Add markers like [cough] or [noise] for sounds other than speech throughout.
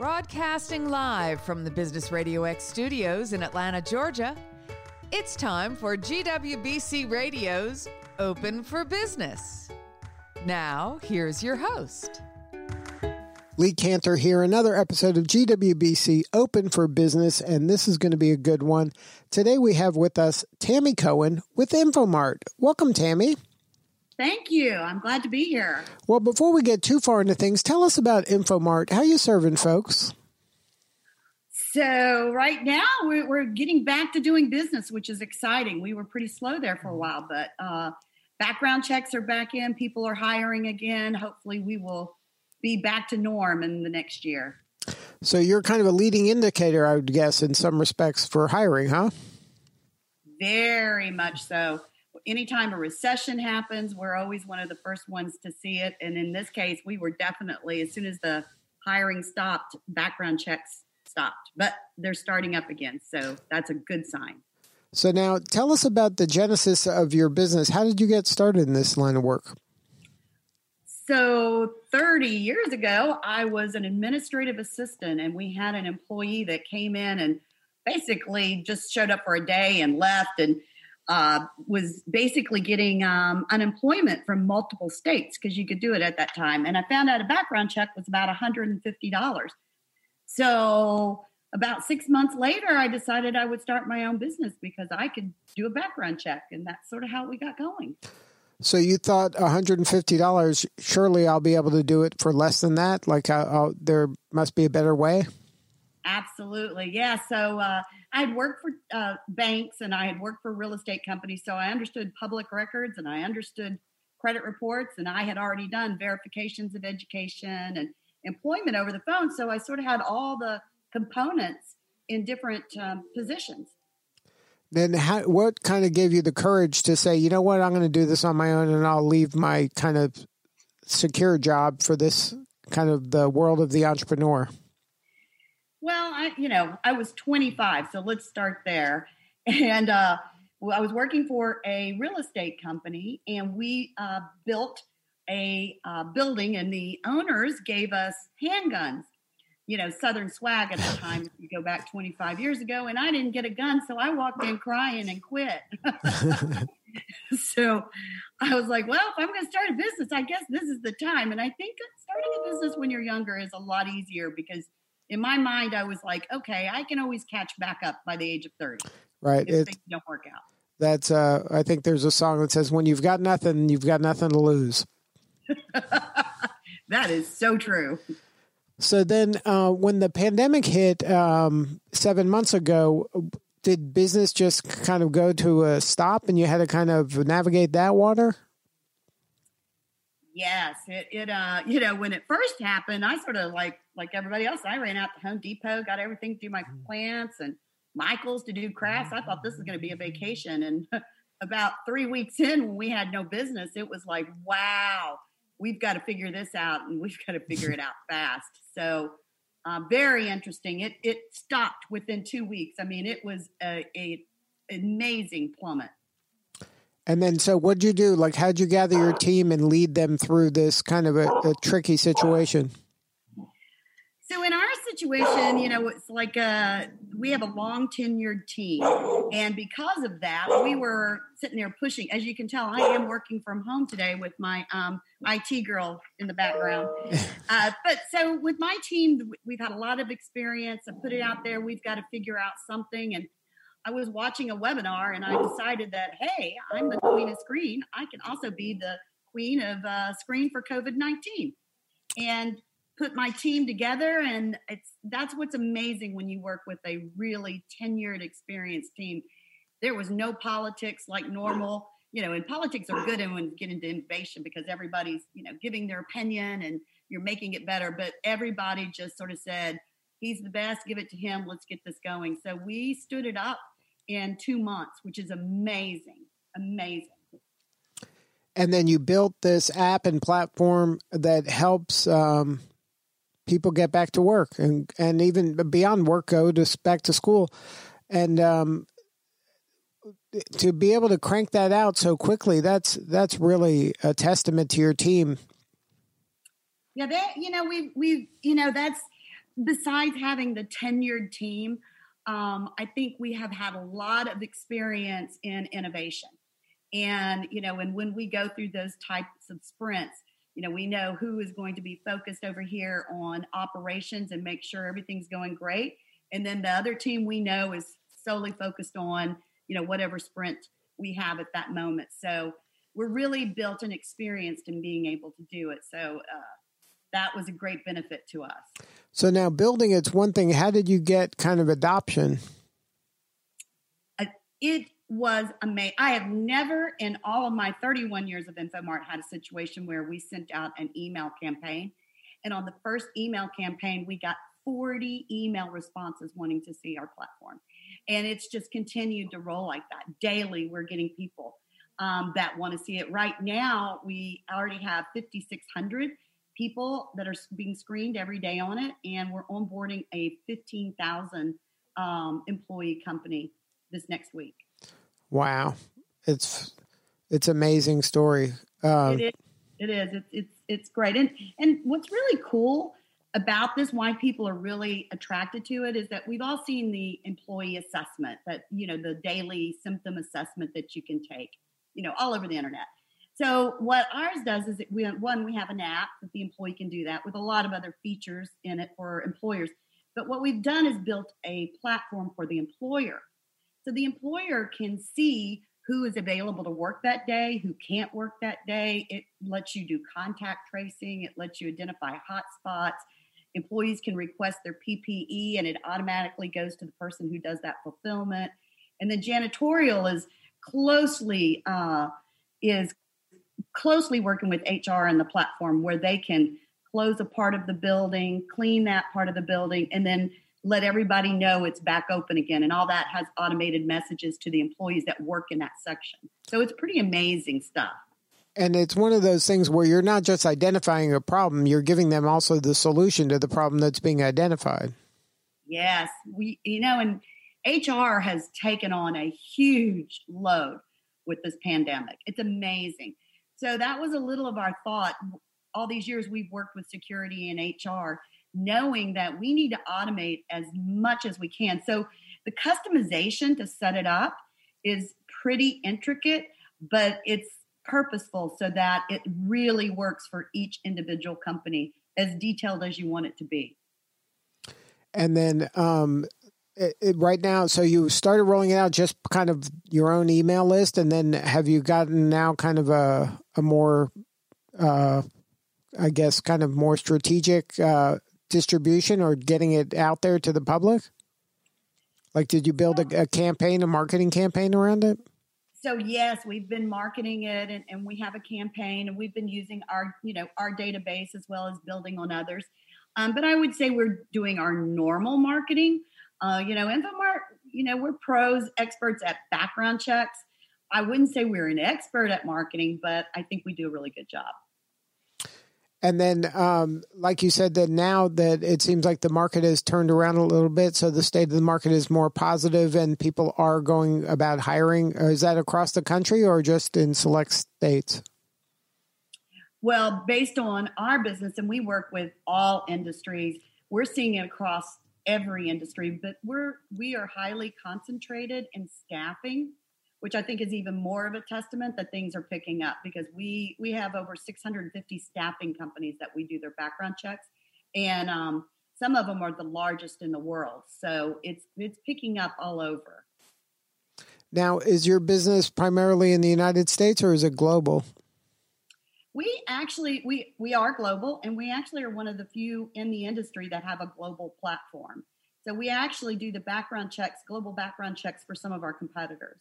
Broadcasting live from the Business Radio X studios in Atlanta, Georgia, it's time for GWBC Radio's Open for Business. Now, here's your host. Lee Kantor here, another episode of GWBC Open for Business, and this is going to be a good one. Today we have with us Tammy Cohen with Infomart. Welcome, Tammy. Thank you. I'm glad to be here. Well, before we get too far into things, tell us about Infomart. How you serving folks? So right now we're, getting back to doing business, which is exciting. We were pretty slow there for a while, but uh, background checks are back in. People are hiring again. Hopefully, we will be back to norm in the next year. So you're kind of a leading indicator, I would guess, in some respects for hiring, huh? Very much so anytime a recession happens, we're always one of the first ones to see it. And in this case, we were definitely, as soon as the hiring stopped, background checks stopped, but they're starting up again. So that's a good sign. So now tell us about the genesis of your business. How did you get started in this line of work? So 30 years ago, I was an administrative assistant, and we had an employee that came in and basically just showed up for a day and left. And uh, was basically getting um, unemployment from multiple states because you could do it at that time. And I found out a background check was about $150. So about six months later, I decided I would start my own business because I could do a background check. And that's sort of how we got going. So you thought $150, surely I'll be able to do it for less than that? Like I'll, uh, I'll, there must be a better way? Absolutely. Yeah. So, uh, I had worked for uh, banks and I had worked for real estate companies, so I understood public records and I understood credit reports, and I had already done verifications of education and employment over the phone. So I sort of had all the components in different um, positions. Then, how, what kind of gave you the courage to say, you know what, I'm going to do this on my own, and I'll leave my kind of secure job for this kind of the world of the entrepreneur? Well, I, you know, I was 25, so let's start there. [laughs] And uh, I was working for a real estate company, and we uh, built a uh, building, and the owners gave us handguns. You know, Southern swag at the time. If you go back 25 years ago, and I didn't get a gun, so I walked in crying and quit. [laughs] so I was like, well, if I'm going to start a business, I guess this is the time. And I think starting a business when you're younger is a lot easier because in my mind, I was like, okay, I can always catch back up by the age of 30. Right. If it, things don't work out. That's, uh, I think there's a song that says, when you've got nothing, you've got nothing to lose. [laughs] that is so true. So then, uh, when the pandemic hit um, seven months ago, did business just kind of go to a stop and you had to kind of navigate that water? Yes, it it uh you know when it first happened, I sort of like like everybody else, I ran out to Home Depot, got everything to do my mm. plants and Michaels to do crafts. I thought this was going to be a vacation, and [laughs] about three weeks in, when we had no business, it was like, wow, we've got to figure this out, and we've got to figure [laughs] it out fast. So. Uh, very interesting. It it stopped within two weeks. I mean, it was a, a amazing plummet. And then, so what'd you do? Like, how'd you gather your team and lead them through this kind of a, a tricky situation? So in our situation, you know, it's like a, uh, we have a long tenured team, and because of that, we were sitting there pushing. As you can tell, I am working from home today with my um, IT girl in the background. [laughs] Uh, but so with my team, we've had a lot of experience. I put it out there. We've got to figure out something, and I was watching a webinar and I decided that, hey, I'm the queen of screen. I can also be the queen of uh, screen for COVID 19 and put my team together. And it's that's what's amazing when you work with a really tenured, experienced team. There was no politics like normal. You know, and politics are good and when you get into innovation because everybody's, you know, giving their opinion and you're making it better. But everybody just sort of said, he's the best, give it to him, let's get this going. So we stood it up in two months, which is amazing. Amazing. And then you built this app and platform that helps um, people get back to work and, and even beyond work, go to back to school. And um, to be able to crank that out so quickly, that's that's really a testament to your team. Yeah, that you know we we you know that's besides having the tenured team, um, I think we have had a lot of experience in innovation. And, you know, and when we go through those types of sprints, you know, we know who is going to be focused over here on operations and make sure everything's going great. And then the other team we know is solely focused on, you know, whatever sprint we have at that moment. So we're really built and experienced in being able to do it. So uh, that was a great benefit to us. So now building it's one thing. How did you get kind of adoption? Uh, it was amazing. I have never in all of my 31 years of InfoMart had a situation where we sent out an email campaign. And on the first email campaign, we got 40 email responses wanting to see our platform. And it's just continued to roll like that. Daily, we're getting people um, that want to see it. Right now, we already have 5,600 people that are being screened every day on it, and we're onboarding a 15,000 um, employee company this next week. Wow, it's it's amazing story. Uh, it is. It is. It's it's it's great. And and what's really cool about this, why people are really attracted to it, is that we've all seen the employee assessment, that you know the daily symptom assessment that you can take, you know, all over the internet. So what ours does is we one we have an app that the employee can do that with a lot of other features in it for employers. But what we've done is built a platform for the employer so the employer can see who is available to work that day, who can't work that day. It lets you do contact tracing, it lets you identify hotspots. Employees can request their PPE and it automatically goes to the person who does that fulfillment. And then janitorial is closely uh, is closely working with HR and the platform where they can close a part of the building, clean that part of the building, and then let everybody know it's back open again. And all that has automated messages to the employees that work in that section. So it's pretty amazing stuff. And it's one of those things where you're not just identifying a problem, you're giving them also the solution to the problem that's being identified. Yes. We, you know, and HR has taken on a huge load with this pandemic. It's amazing. So that was a little of our thought. All these years we've worked with security and HR knowing that we need to automate as much as we can. So the customization to set it up is pretty intricate, but it's purposeful so that it really works for each individual company as detailed as you want it to be. And then um, it, it, right now, so you started rolling it out just kind of your own email list, and then have you gotten now kind of a a more, uh, I guess, kind of more strategic uh, distribution or getting it out there to the public? Like, did you build a, a campaign, a marketing campaign around it? So yes, we've been marketing it, and, and, we have a campaign, and we've been using our, you know, our database as well as building on others. Um, but I would say we're doing our normal marketing. Uh, you know, InfoMart, you know, we're pros, experts at background checks. I wouldn't say we're an expert at marketing, but I think we do a really good job. And then, um, like you said, that now that it seems like the market has turned around a little bit, so the state of the market is more positive, and people are going about hiring. Uh, is that across the country or just in select states? Well, based on our business, and we work with all industries, we're seeing it across every industry, but we're we are highly concentrated in staffing which I think is even more of a testament that things are picking up because we we have over 650 staffing companies that we do their background checks, and um, some of them are the largest in the world. So it's it's picking up all over. Now, is your business primarily in the United States or is it global? We actually we we are global, and we actually are one of the few in the industry that have a global platform. So we actually do the background checks, global background checks for some of our competitors.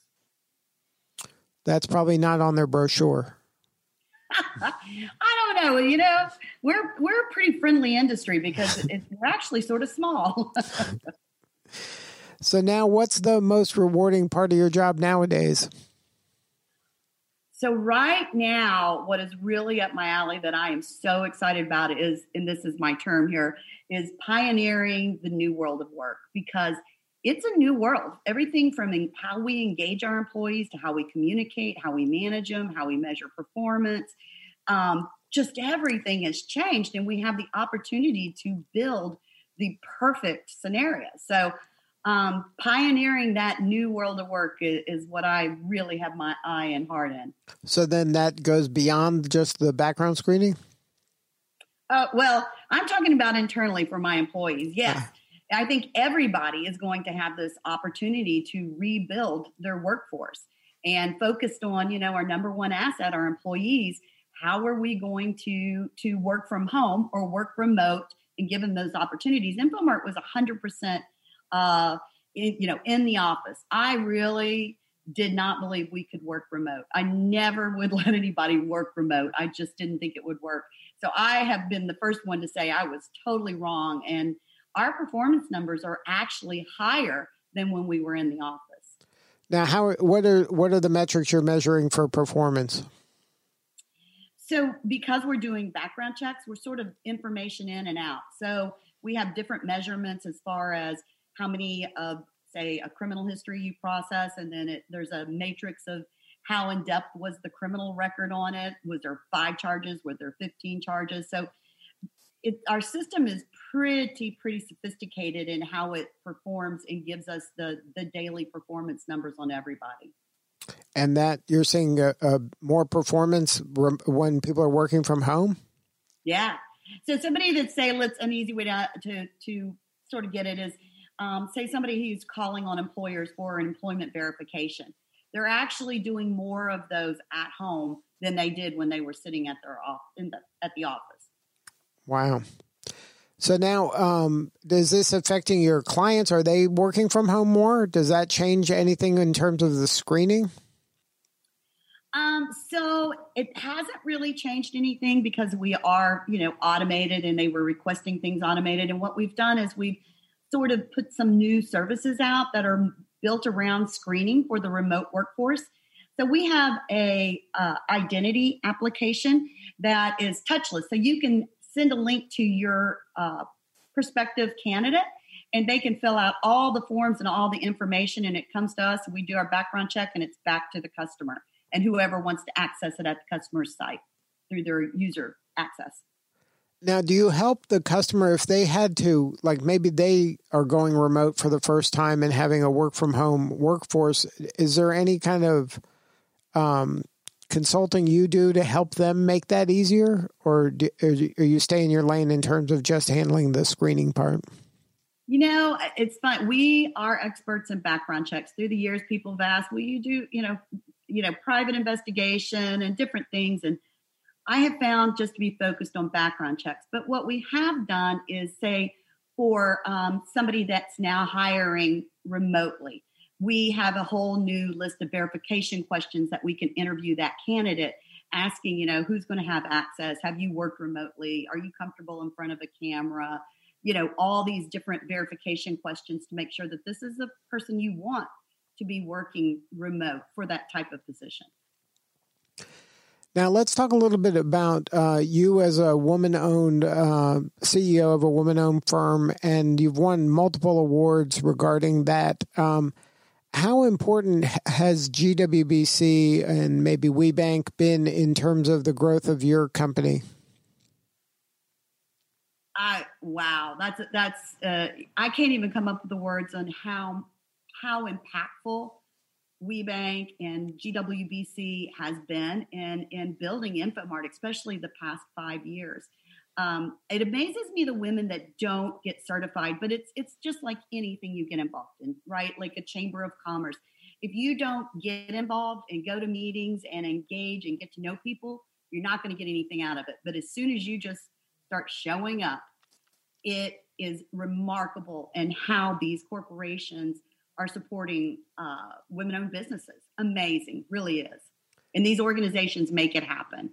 That's probably not on their brochure. I don't know. You know, we're we're a pretty friendly industry because [laughs] it's, we're actually sort of small. [laughs] so now, what's the most rewarding part of your job nowadays? So right now, what is really up my alley that I am so excited about is, and this is my term here, is pioneering the new world of work because it's a new world. Everything from how we engage our employees to how we communicate, how we manage them, how we measure performance. Um, just everything has changed, and we have the opportunity to build the perfect scenario. So, um, pioneering that new world of work is, is, what I really have my eye and heart in. So then that goes beyond just the background screening. Uh, well, I'm talking about internally for my employees. Yes. I think everybody is going to have this opportunity to rebuild their workforce and focused on, you know, our number one asset, our employees. How are we going to to work from home or work remote and given those opportunities? Infomart was 100% uh, in, you know, in the office. I really did not believe we could work remote. I never would [laughs] let anybody work remote. I just didn't think it would work. So I have been the first one to say I was totally wrong. And our performance numbers are actually higher than when we were in the office. Now, how what are what are the metrics you're measuring for performance? So, because we're doing background checks, we're sort of information in and out. So, we have different measurements as far as how many of, say, a criminal history you process, and then it, there's a matrix of how in depth was the criminal record on it? Was there five charges? Were there 15 charges? So it, our system is pretty, pretty sophisticated in how it performs and gives us the, the daily performance numbers on everybody. And that you're seeing a, a more performance when people are working from home? Yeah. So somebody that say, let's an easy way to, to, to sort of get it is um, say somebody who's calling on employers for an employment verification they're actually doing more of those at home than they did when they were sitting at their off in the, at the office. Wow. So now, um, is this affecting your clients? Are they working from home more? Does that change anything in terms of the screening? Um, so it hasn't really changed anything because we are, you know, automated and they were requesting things automated. And what we've done is we've sort of put some new services out that are built around screening for the remote workforce. So we have a uh, identity application that is touchless. So you can send a link to your uh, prospective candidate and they can fill out all the forms and all the information and it comes to us we do our background check and it's back to the customer and whoever wants to access it at the customer's site through their user access. Now, do you help the customer if they had to, like maybe they are going remote for the first time and having a work from home workforce? Is there any kind of um, consulting you do to help them make that easier, or do, are you stay in your lane in terms of just handling the screening part? You know, it's fun. We are experts in background checks. Through the years, people have asked, "Will you do, you know, you know, private investigation and different things?" and I have found just to be focused on background checks. But what we have done is say for um, somebody that's now hiring remotely, we have a whole new list of verification questions that we can interview that candidate asking, you know, who's going to have access? Have you worked remotely? Are you comfortable in front of a camera? You know, all these different verification questions to make sure that this is the person you want to be working remote for that type of position. Now, let's talk a little bit about uh, you as a woman owned uh, CEO of a woman owned firm, and you've won multiple awards regarding that. Um, how important has GWBC and maybe WBENC been in terms of the growth of your company? I wow, that's that's uh, I can't even come up with the words on how how impactful WBENC and GWBC has been in, in building InfoMart, especially the past five years. Um, it amazes me the women that don't get certified, but it's it's just like anything you get involved in, right? Like a chamber of commerce. If you don't get involved and go to meetings and engage and get to know people, you're not going to get anything out of it. But as soon as you just start showing up, it is remarkable and how these corporations are supporting uh, women owned businesses. Amazing, really is. And these organizations make it happen.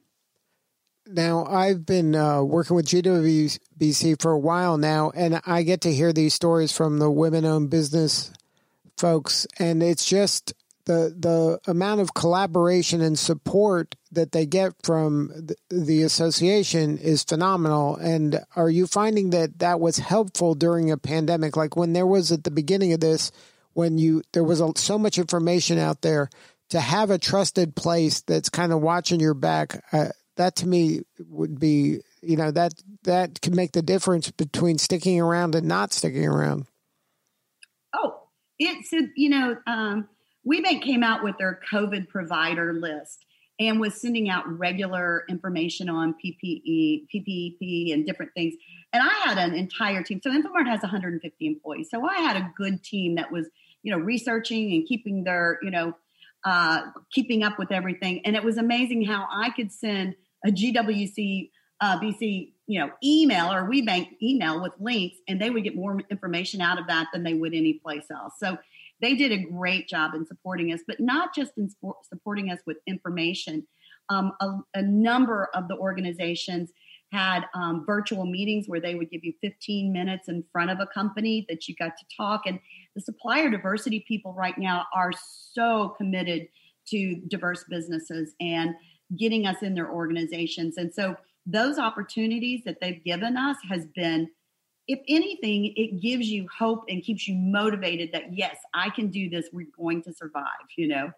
Now, I've been uh, working with GWBC for a while now, and I get to hear these stories from the women owned business folks, and it's just the the amount of collaboration and support that they get from the, the, association is phenomenal. And are you finding that that was helpful during a pandemic? Like when there was at the beginning of this, when you there was a, so much information out there to have a trusted place that's kind of watching your back uh, that to me would be you know that that can make the difference between sticking around and not sticking around? Oh, it's you know, um, WBENC came out with their COVID provider list and was sending out regular information on PPE, PPP, and different things. And I had an entire team. So Infomart has 150 employees. So I had a good team that was, you know, researching and keeping their, you know, uh, keeping up with everything. And it was amazing how I could send a GWC uh, BC, you know, email or WBENC email with links, and they would get more information out of that than they would any place else. So they did a great job in supporting us, but not just in supporting us with information. Um, a, a, number of the organizations had um, virtual meetings where they would give you 15 minutes in front of a company that you got to talk. And the supplier diversity people right now are so committed to diverse businesses and getting us in their organizations. And so those opportunities that they've given us has been if anything it gives you hope and keeps you motivated that yes i can do this. We're going to survive you know?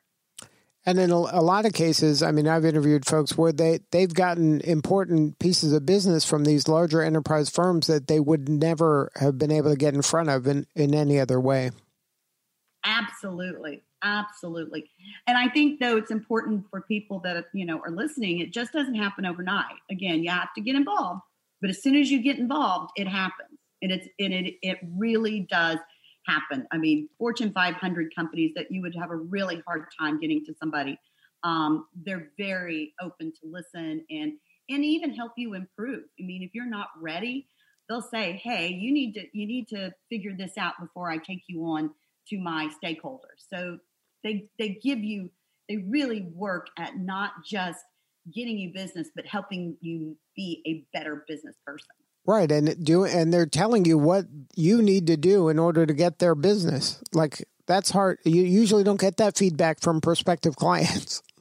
And in a, a, lot of cases i mean i've interviewed folks where they they've gotten important pieces of business from these larger enterprise firms that they would never have been able to get in front of in, in any other way. Absolutely absolutely. And i think though it's important for people that you know are listening it just doesn't happen overnight. Again you have to get involved but as soon as you get involved it happens. And it's and it it really does happen. I mean fortune 500 companies that you would have a really hard time getting to somebody um, they're very open to listen and and even help you improve. I mean if you're not ready they'll say hey you need to you need to figure this out before i take you on to my stakeholders. So they they give you they really work at not just getting you business but helping you be a better business person. Right and do and they're telling you what you need to do in order to get their business. Like that's hard. You usually don't get that feedback from prospective clients. [laughs]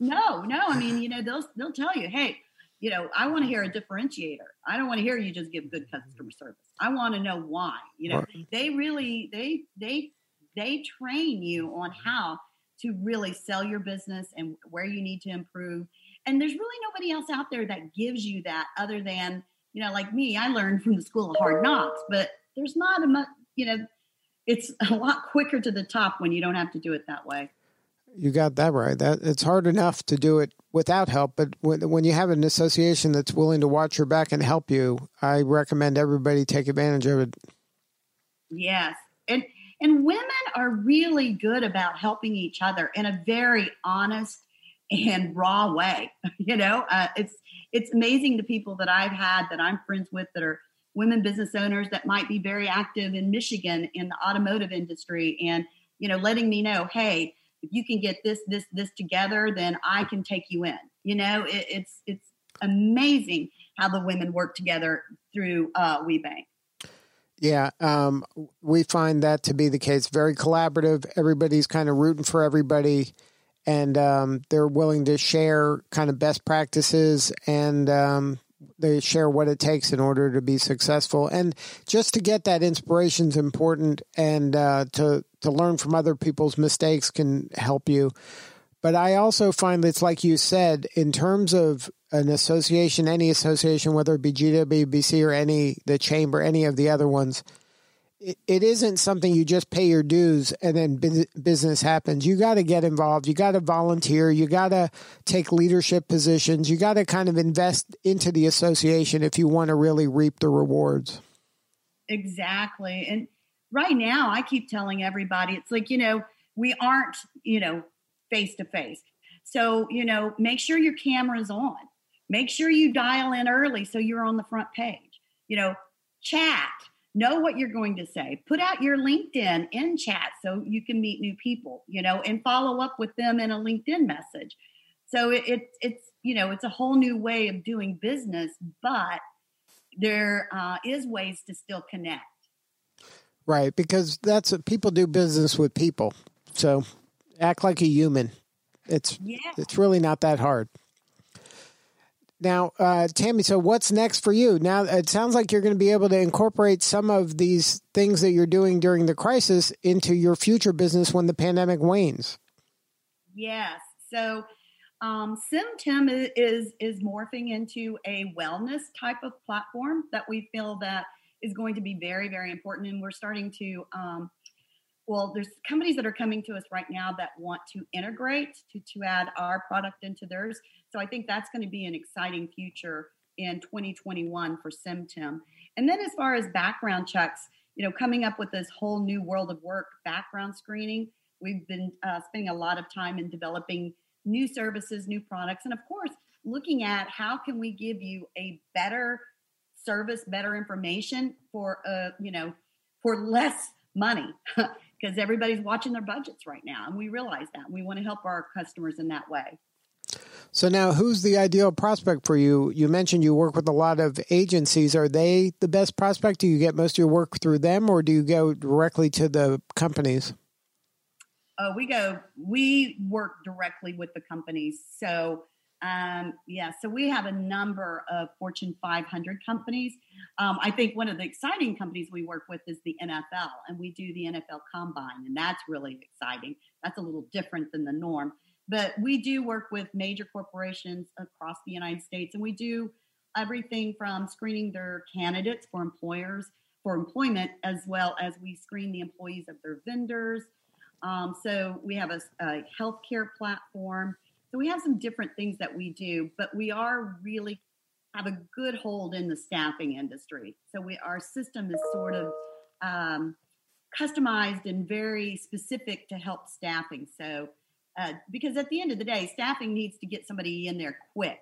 No no i mean you know they'll they'll tell you hey you know i want to hear a differentiator. I don't want to hear you just give good customer service. I want to know why you know. Right. they really they they they train you on mm-hmm. how to really sell your business and where you need to improve. And there's really nobody else out there that gives you that other than, you know, like me, I learned from the school of hard knocks, but there's not a much, you know, it's a lot quicker to the top when you don't have to do it that way. You got that right. That it's hard enough to do it without help, but when when you have an association that's willing to watch your back and help you, I recommend everybody take advantage of it. Yes, and and women are really good about helping each other in a very honest and raw way. [laughs] You know, uh, it's it's amazing the people that I've had that I'm friends with that are women business owners that might be very active in Michigan in the automotive industry, and you know, letting me know, hey, if you can get this, this, this together, then I can take you in. You know, it, it's it's amazing how the women work together through uh, WBENC. Yeah, um, we find that to be the case. Very collaborative. Everybody's kind of rooting for everybody, and um, they're willing to share kind of best practices and um, they share what it takes in order to be successful. And just to get that inspiration is important, and uh, to to learn from other people's mistakes can help you. But I also find it's like you said, in terms of an association, any association, whether it be GWBC or any the chamber, any of the other ones, it, it isn't something you just pay your dues and then business happens. You got to get involved. You got to volunteer. You got to take leadership positions. You got to kind of invest into the association if you want to really reap the rewards. Exactly. And right now, I keep telling everybody, it's like, you know, we aren't, you know, face to face. So, you know, make sure your camera's on. Make sure you dial in early so you're on the front page. You know, chat, know what you're going to say. Put out your LinkedIn in chat so you can meet new people, you know, and follow up with them in a LinkedIn message. So it, it it's, you know, it's a whole new way of doing business, but there uh, is ways to still connect. Right, because that's what people do business with people. So act like a human. It's yeah. it's really not that hard. Now, uh, Tammy, so what's next for you? Now, it sounds like you're going to be able to incorporate some of these things that you're doing during the crisis into your future business when the pandemic wanes. Yes. So, Um, SimTim is, is morphing into a wellness type of platform that we feel that is going to be very very important, and we're starting to. Um, well, there's companies that are coming to us right now that want to integrate to to add our product into theirs. So I think that's going to be an exciting future in 2021 for SimTim. And then as far as background checks, you know, coming up with this whole new world of work background screening, we've been uh, spending a lot of time in developing new services, new products, and of course, looking at how can we give you a better service, better information for uh, you know, for less money [laughs] because everybody's watching their budgets right now, and we realize that. We want to help our customers in that way. So now, who's the ideal prospect for you? You mentioned you work with a lot of agencies. Are they the best prospect? Do you get most of your work through them, or do you go directly to the companies? uh, we go, we work directly with the companies. So, um, yeah, so we have a number of Fortune 500 companies. Um, I think one of the exciting companies we work with is the NFL, and we do the NFL Combine, and that's really exciting. That's a little different than the norm. But we do work with major corporations across the United States, and we do everything from screening their candidates for employers for employment, as well as we screen the employees of their vendors um, so we have a, a healthcare platform. So we have some different things that we do, but we are really have a good hold in the staffing industry. So we our system is sort of um, customized and very specific to help staffing. So uh, because at the end of the day, staffing needs to get somebody in there quick.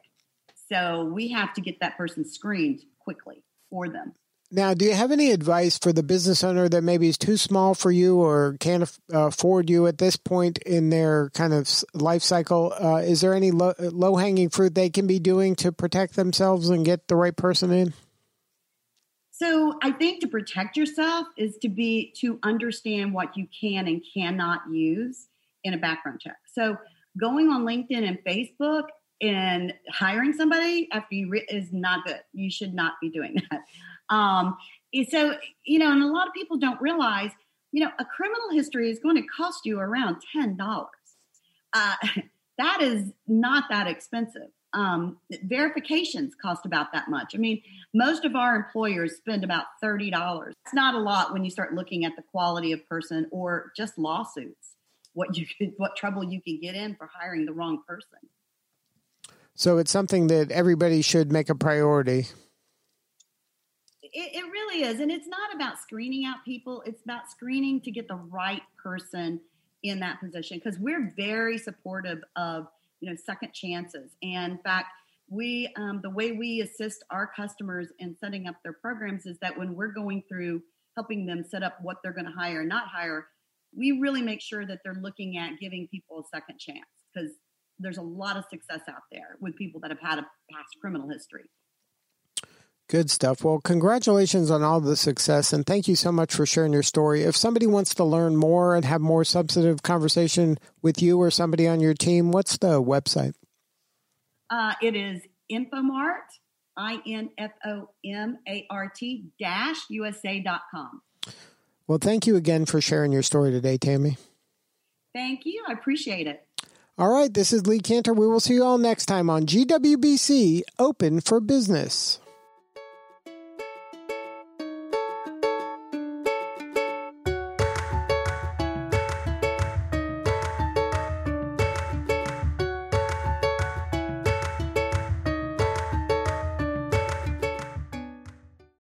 So we have to get that person screened quickly for them. Now, do you have any advice for the business owner that maybe is too small for you or can't uh, afford you at this point in their kind of life cycle? Uh, is there any low, low hanging fruit they can be doing to protect themselves and get the right person in? So, I think to protect yourself is to be to understand what you can and cannot use in a background check. So, going on LinkedIn and Facebook and hiring somebody after you re- is not good. You should not be doing [laughs] that. Um, so, you know, and a lot of people don't realize, you know, a criminal history is going to cost you around $10. Uh, [laughs] that is not that expensive. Um, verifications cost about that much. I mean, most of our employers spend about $30. It's not a lot when you start looking at the quality of person or just lawsuits, what you could, what trouble you can get in for hiring the wrong person. So it's something that everybody should make a priority it, it really is. And it's not about screening out people, it's about screening to get the right person in that position because we're very supportive of you know second chances and in fact we um, the way we assist our customers in setting up their programs is that when we're going through helping them set up what they're going to hire and not hire we really make sure that they're looking at giving people a second chance because there's a lot of success out there with people that have had a past criminal history Good stuff. Well, congratulations on all the success and thank you so much for sharing your story. If somebody wants to learn more and have more substantive conversation with you or somebody on your team, what's the website? Uh, it is Infomart, I N F O M A R T dash USA.com. Well, thank you again for sharing your story today, Tammy. Thank you. I appreciate it. All right, this is Lee Kantor. We will see you all next time on GWBC Open for Business.